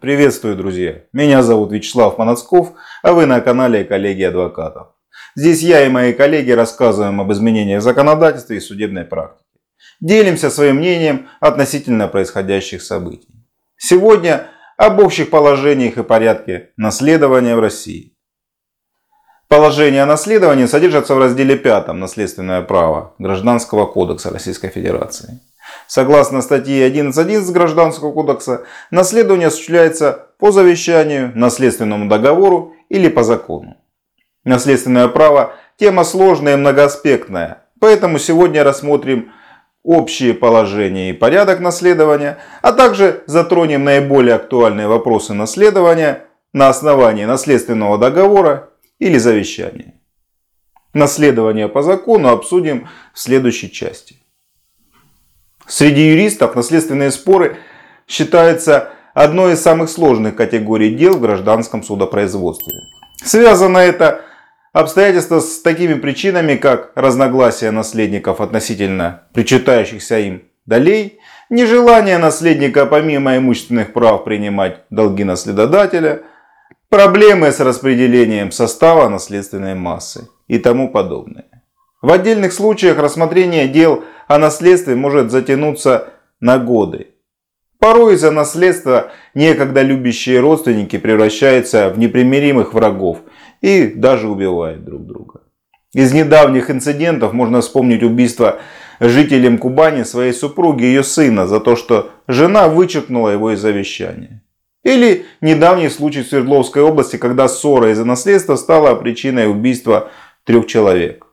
Приветствую, друзья! Меня зовут Вячеслав Манацков, а вы на канале коллеги адвокатов. Здесь я и мои коллеги рассказываем об изменениях законодательства и судебной практики. Делимся своим мнением относительно происходящих событий. Сегодня об общих положениях и порядке наследования в России. Положение о наследовании содержатся в разделе 5 «Наследственное право» Гражданского кодекса Российской Федерации. Согласно статье 11.11 Гражданского кодекса, наследование осуществляется по завещанию, наследственному договору или по закону. Наследственное право – тема сложная и многоаспектная, поэтому сегодня рассмотрим общие положения и порядок наследования, а также затронем наиболее актуальные вопросы наследования на основании наследственного договора или завещания. Наследование по закону обсудим в следующей части. Среди юристов наследственные споры считаются одной из самых сложных категорий дел в гражданском судопроизводстве. Связано это обстоятельство с такими причинами, как разногласия наследников относительно причитающихся им долей, нежелание наследника помимо имущественных прав принимать долги наследодателя, проблемы с распределением состава наследственной массы и тому подобное. В отдельных случаях рассмотрение дел о наследстве может затянуться на годы. Порой из-за наследства некогда любящие родственники превращаются в непримиримых врагов и даже убивают друг друга. Из недавних инцидентов можно вспомнить убийство жителем Кубани своей супруги и ее сына за то, что жена вычеркнула его из завещания. Или недавний случай в Свердловской области, когда ссора из-за наследства стала причиной убийства трех человек.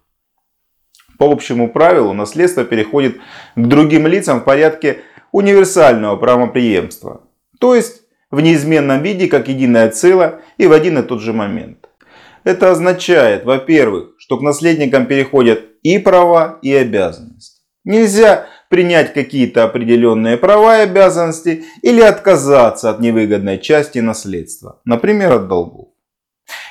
По общему правилу наследство переходит к другим лицам в порядке универсального правоприемства, то есть в неизменном виде как единое целое и в один и тот же момент. Это означает, во-первых, что к наследникам переходят и права, и обязанности. Нельзя принять какие-то определенные права и обязанности или отказаться от невыгодной части наследства, например, от долгов.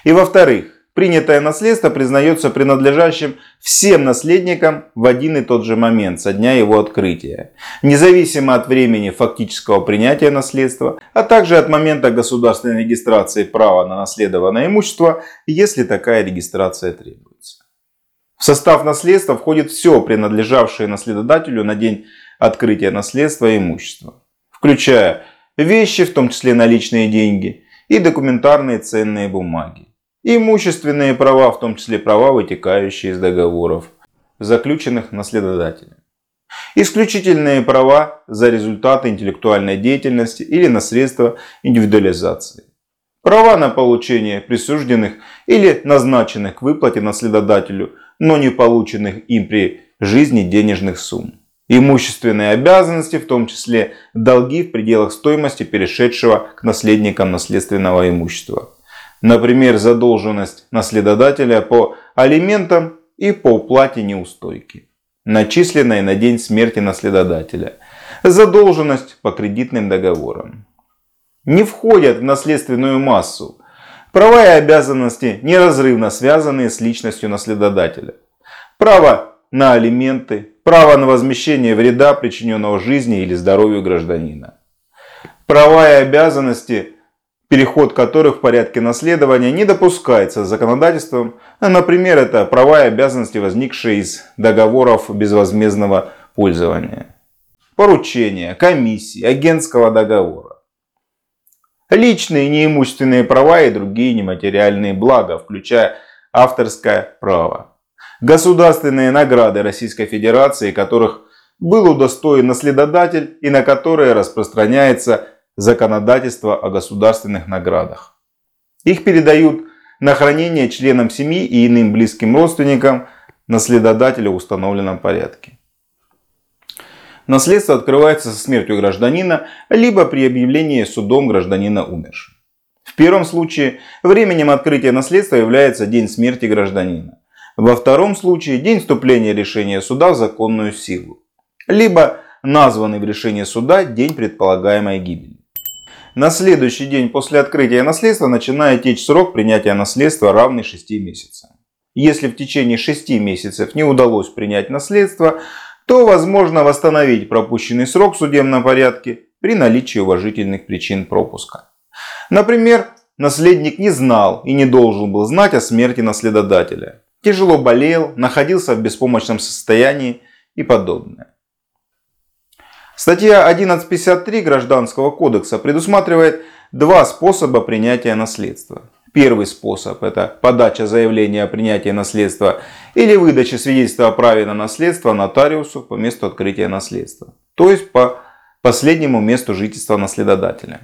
И во-вторых, принятое наследство признается принадлежащим всем наследникам в один и тот же момент со дня его открытия, независимо от времени фактического принятия наследства, а также от момента государственной регистрации права на наследованное имущество, если такая регистрация требуется. В состав наследства входит все принадлежавшее наследодателю на день открытия наследства и имущества, включая вещи, в том числе наличные деньги, и документарные ценные бумаги, имущественные права, в том числе права, вытекающие из договоров, заключенных наследодателем. Исключительные права за результаты интеллектуальной деятельности или на средства индивидуализации. Права на получение присужденных или назначенных к выплате наследодателю – но не полученных им при жизни денежных сумм. Имущественные обязанности, в том числе долги в пределах стоимости перешедшего к наследникам наследственного имущества. Например, задолженность наследодателя по алиментам и по уплате неустойки, начисленной на день смерти наследодателя. Задолженность по кредитным договорам. Не входят в наследственную массу Права и обязанности неразрывно связаны с личностью наследодателя. Право на алименты, право на возмещение вреда, причиненного жизни или здоровью гражданина. Права и обязанности, переход которых в порядке наследования не допускается законодательством. Например, это права и обязанности, возникшие из договоров безвозмездного пользования. Поручения, комиссии, агентского договора личные неимущественные права и другие нематериальные блага, включая авторское право. Государственные награды Российской Федерации, которых был удостоен наследодатель и на которые распространяется законодательство о государственных наградах. Их передают на хранение членам семьи и иным близким родственникам наследодателя в установленном порядке. Наследство открывается со смертью гражданина, либо при объявлении судом гражданина умершим. В первом случае временем открытия наследства является день смерти гражданина. Во втором случае день вступления решения суда в законную силу. Либо названный в решении суда день предполагаемой гибели. На следующий день после открытия наследства начинает течь срок принятия наследства равный 6 месяцам. Если в течение 6 месяцев не удалось принять наследство, то возможно восстановить пропущенный срок в судебном порядке при наличии уважительных причин пропуска. Например, наследник не знал и не должен был знать о смерти наследодателя. Тяжело болел, находился в беспомощном состоянии и подобное. Статья 1153 Гражданского кодекса предусматривает два способа принятия наследства. Первый способ – это подача заявления о принятии наследства или выдача свидетельства о праве на наследство нотариусу по месту открытия наследства. То есть по последнему месту жительства наследодателя.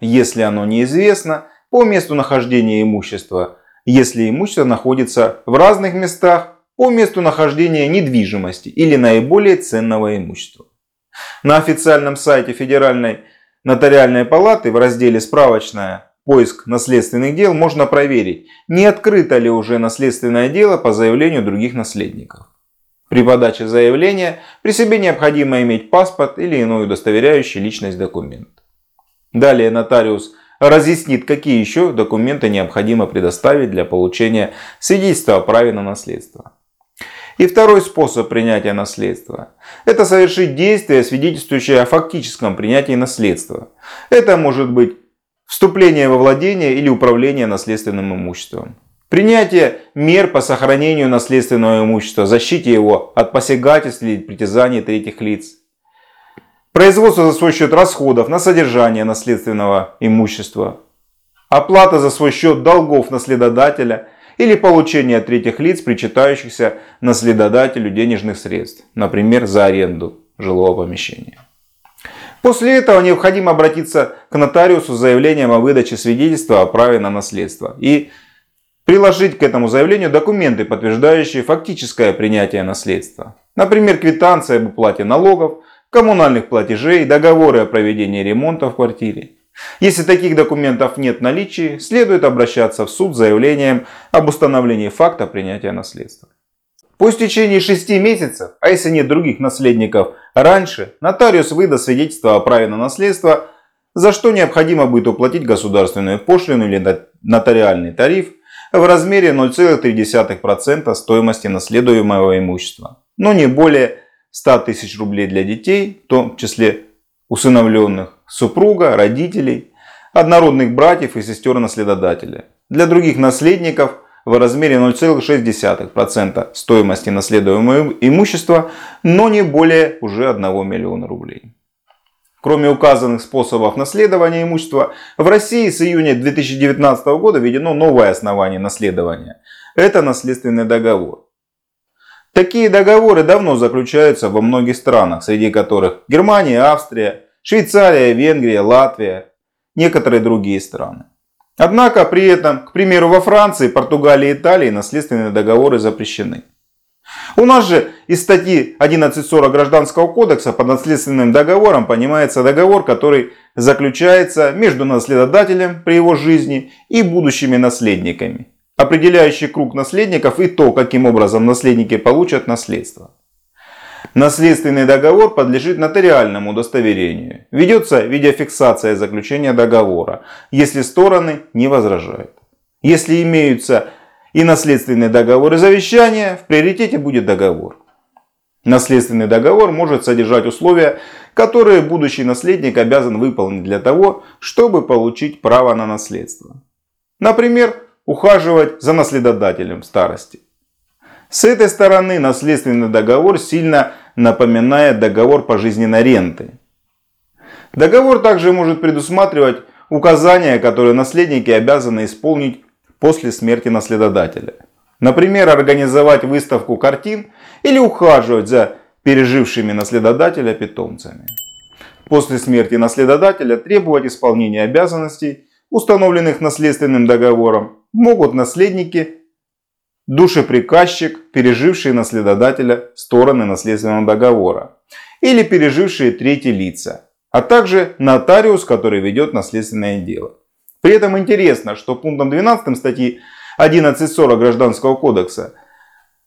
Если оно неизвестно, по месту нахождения имущества, если имущество находится в разных местах, по месту нахождения недвижимости или наиболее ценного имущества. На официальном сайте Федеральной нотариальной палаты в разделе «Справочная» поиск наследственных дел можно проверить, не открыто ли уже наследственное дело по заявлению других наследников. При подаче заявления при себе необходимо иметь паспорт или иной удостоверяющий личность документ. Далее нотариус разъяснит, какие еще документы необходимо предоставить для получения свидетельства о праве на наследство. И второй способ принятия наследства – это совершить действие, свидетельствующее о фактическом принятии наследства. Это может быть вступление во владение или управление наследственным имуществом. Принятие мер по сохранению наследственного имущества, защите его от посягательств или притязаний третьих лиц. Производство за свой счет расходов на содержание наследственного имущества. Оплата за свой счет долгов наследодателя или получение от третьих лиц, причитающихся наследодателю денежных средств, например, за аренду жилого помещения. После этого необходимо обратиться к нотариусу с заявлением о выдаче свидетельства о праве на наследство и приложить к этому заявлению документы, подтверждающие фактическое принятие наследства. Например, квитанция об уплате налогов, коммунальных платежей, договоры о проведении ремонта в квартире. Если таких документов нет в наличии, следует обращаться в суд с заявлением об установлении факта принятия наследства. По истечении 6 месяцев, а если нет других наследников раньше, нотариус выдаст свидетельство о праве на наследство, за что необходимо будет уплатить государственную пошлину или нотариальный тариф в размере 0,3% стоимости наследуемого имущества, но не более 100 тысяч рублей для детей, в том числе усыновленных, супруга, родителей, однородных братьев и сестер наследодателя. Для других наследников в размере 0,6% стоимости наследуемого имущества, но не более уже 1 миллиона рублей. Кроме указанных способов наследования имущества, в России с июня 2019 года введено новое основание наследования. Это наследственный договор. Такие договоры давно заключаются во многих странах, среди которых Германия, Австрия, Швейцария, Венгрия, Латвия, некоторые другие страны. Однако при этом, к примеру, во Франции, Португалии и Италии наследственные договоры запрещены. У нас же из статьи 1140 Гражданского кодекса под наследственным договором понимается договор, который заключается между наследодателем при его жизни и будущими наследниками, определяющий круг наследников и то, каким образом наследники получат наследство. Наследственный договор подлежит нотариальному удостоверению. Ведется видеофиксация заключения договора, если стороны не возражают. Если имеются и наследственные договоры завещания, в приоритете будет договор. Наследственный договор может содержать условия, которые будущий наследник обязан выполнить для того, чтобы получить право на наследство. Например, ухаживать за наследодателем в старости. С этой стороны наследственный договор сильно напоминает договор пожизненной ренты. Договор также может предусматривать указания, которые наследники обязаны исполнить после смерти наследодателя. Например, организовать выставку картин или ухаживать за пережившими наследодателя питомцами. После смерти наследодателя требовать исполнения обязанностей, установленных наследственным договором, могут наследники душеприказчик, переживший наследодателя стороны наследственного договора, или пережившие третьи лица, а также нотариус, который ведет наследственное дело. При этом интересно, что пунктом 12 статьи 11.40 Гражданского кодекса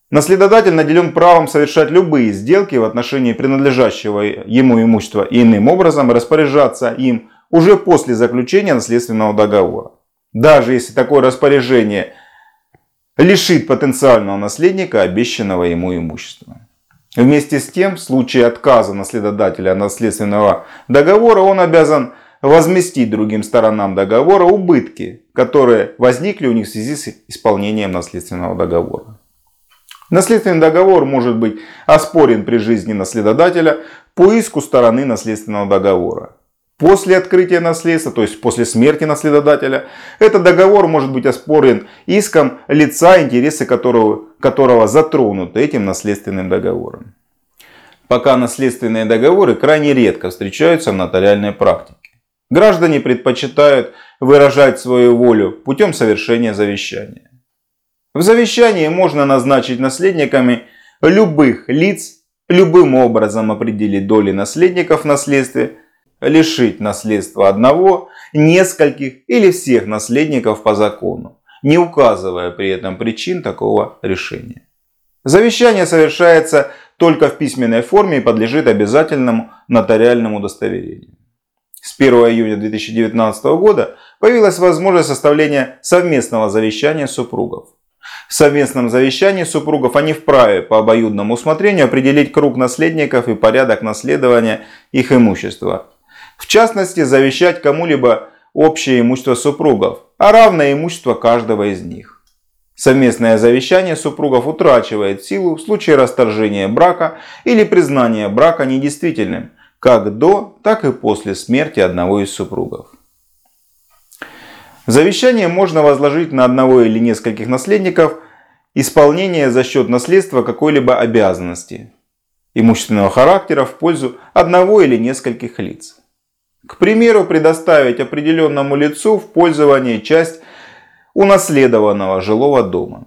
наследодатель наделен правом совершать любые сделки в отношении принадлежащего ему имущества и иным образом распоряжаться им уже после заключения наследственного договора. Даже если такое распоряжение – лишит потенциального наследника обещанного ему имущества. Вместе с тем, в случае отказа наследодателя наследственного договора, он обязан возместить другим сторонам договора убытки, которые возникли у них в связи с исполнением наследственного договора. Наследственный договор может быть оспорен при жизни наследодателя по иску стороны наследственного договора. После открытия наследства, то есть после смерти наследодателя, этот договор может быть оспорен иском лица, интересы которого, которого затронуты этим наследственным договором. Пока наследственные договоры крайне редко встречаются в нотариальной практике. Граждане предпочитают выражать свою волю путем совершения завещания. В завещании можно назначить наследниками любых лиц, любым образом определить доли наследников в наследстве, лишить наследства одного, нескольких или всех наследников по закону, не указывая при этом причин такого решения. Завещание совершается только в письменной форме и подлежит обязательному нотариальному удостоверению. С 1 июня 2019 года появилась возможность составления совместного завещания супругов. В совместном завещании супругов они вправе по обоюдному усмотрению определить круг наследников и порядок наследования их имущества. В частности, завещать кому-либо общее имущество супругов, а равное имущество каждого из них. Совместное завещание супругов утрачивает силу в случае расторжения брака или признания брака недействительным, как до, так и после смерти одного из супругов. Завещание можно возложить на одного или нескольких наследников исполнение за счет наследства какой-либо обязанности имущественного характера в пользу одного или нескольких лиц. К примеру, предоставить определенному лицу в пользование часть унаследованного жилого дома.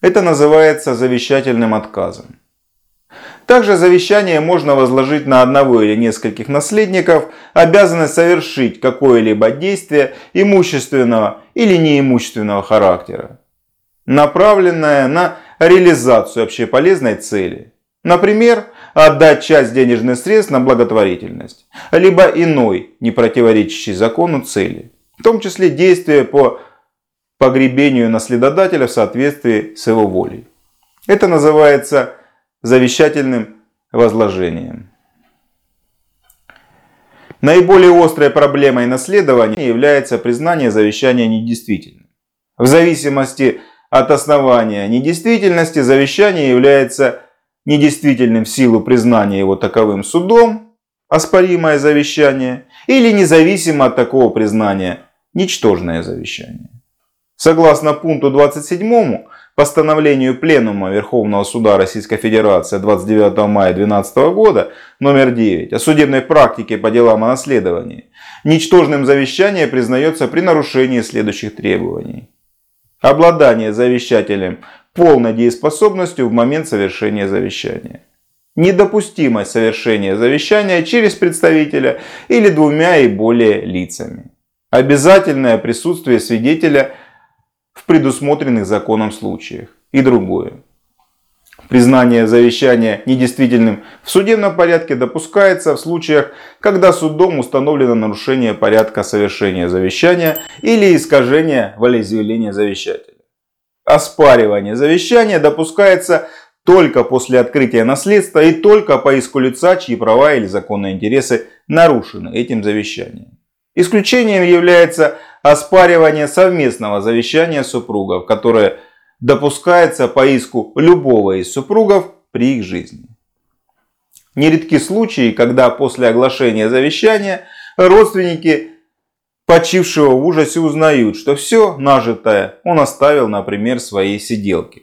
Это называется завещательным отказом. Также завещание можно возложить на одного или нескольких наследников обязанность совершить какое-либо действие имущественного или неимущественного характера, направленное на реализацию общеполезной цели. Например, отдать часть денежных средств на благотворительность, либо иной, не противоречащий закону цели, в том числе действия по погребению наследодателя в соответствии с его волей. Это называется завещательным возложением. Наиболее острой проблемой наследования является признание завещания недействительным. В зависимости от основания недействительности завещание является недействительным в силу признания его таковым судом, оспоримое завещание, или независимо от такого признания, ничтожное завещание. Согласно пункту 27 постановлению Пленума Верховного Суда Российской Федерации 29 мая 2012 года номер 9 о судебной практике по делам о наследовании, ничтожным завещание признается при нарушении следующих требований. Обладание завещателем полной дееспособностью в момент совершения завещания. Недопустимость совершения завещания через представителя или двумя и более лицами. Обязательное присутствие свидетеля – в предусмотренных законом случаях. И другое. Признание завещания недействительным в судебном порядке допускается в случаях, когда судом установлено нарушение порядка совершения завещания или искажение волеизъявления завещателя. Оспаривание завещания допускается только после открытия наследства и только по иску лица, чьи права или законные интересы нарушены этим завещанием. Исключением является оспаривание совместного завещания супругов, которое допускается по иску любого из супругов при их жизни. Нередки случаи, когда после оглашения завещания родственники почившего в ужасе узнают, что все нажитое он оставил, например, своей сиделке.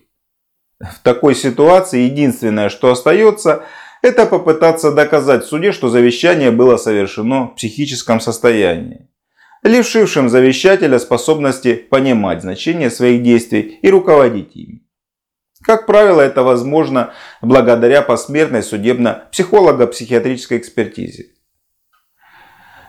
В такой ситуации единственное, что остается, это попытаться доказать в суде, что завещание было совершено в психическом состоянии лишившим завещателя способности понимать значение своих действий и руководить ими. Как правило, это возможно благодаря посмертной судебно-психолого-психиатрической экспертизе.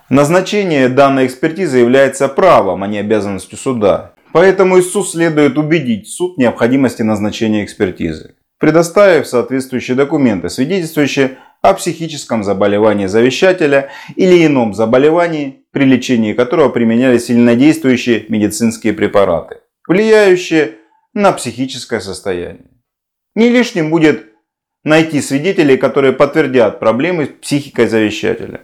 Назначение данной экспертизы является правом, а не обязанностью суда. Поэтому ИСУ следует убедить суд необходимости назначения экспертизы, предоставив соответствующие документы, свидетельствующие о психическом заболевании завещателя или ином заболевании, при лечении которого применялись сильнодействующие медицинские препараты, влияющие на психическое состояние. Не лишним будет найти свидетелей, которые подтвердят проблемы с психикой завещателя.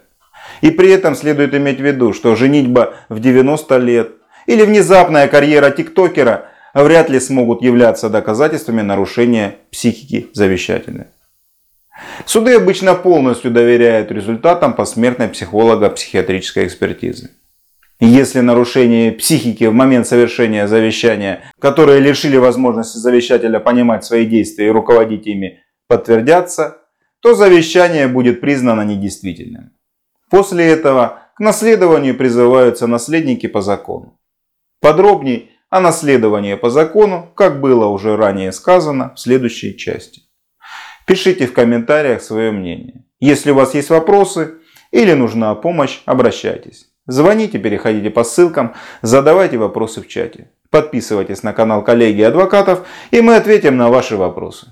И при этом следует иметь в виду, что женитьба в 90 лет или внезапная карьера тиктокера вряд ли смогут являться доказательствами нарушения психики завещательной. Суды обычно полностью доверяют результатам посмертной психолого-психиатрической экспертизы. Если нарушение психики в момент совершения завещания, которые лишили возможности завещателя понимать свои действия и руководить ими, подтвердятся, то завещание будет признано недействительным. После этого к наследованию призываются наследники по закону. Подробней о наследовании по закону, как было уже ранее сказано в следующей части. Пишите в комментариях свое мнение. Если у вас есть вопросы или нужна помощь, обращайтесь. Звоните, переходите по ссылкам, задавайте вопросы в чате. Подписывайтесь на канал коллеги адвокатов и мы ответим на ваши вопросы.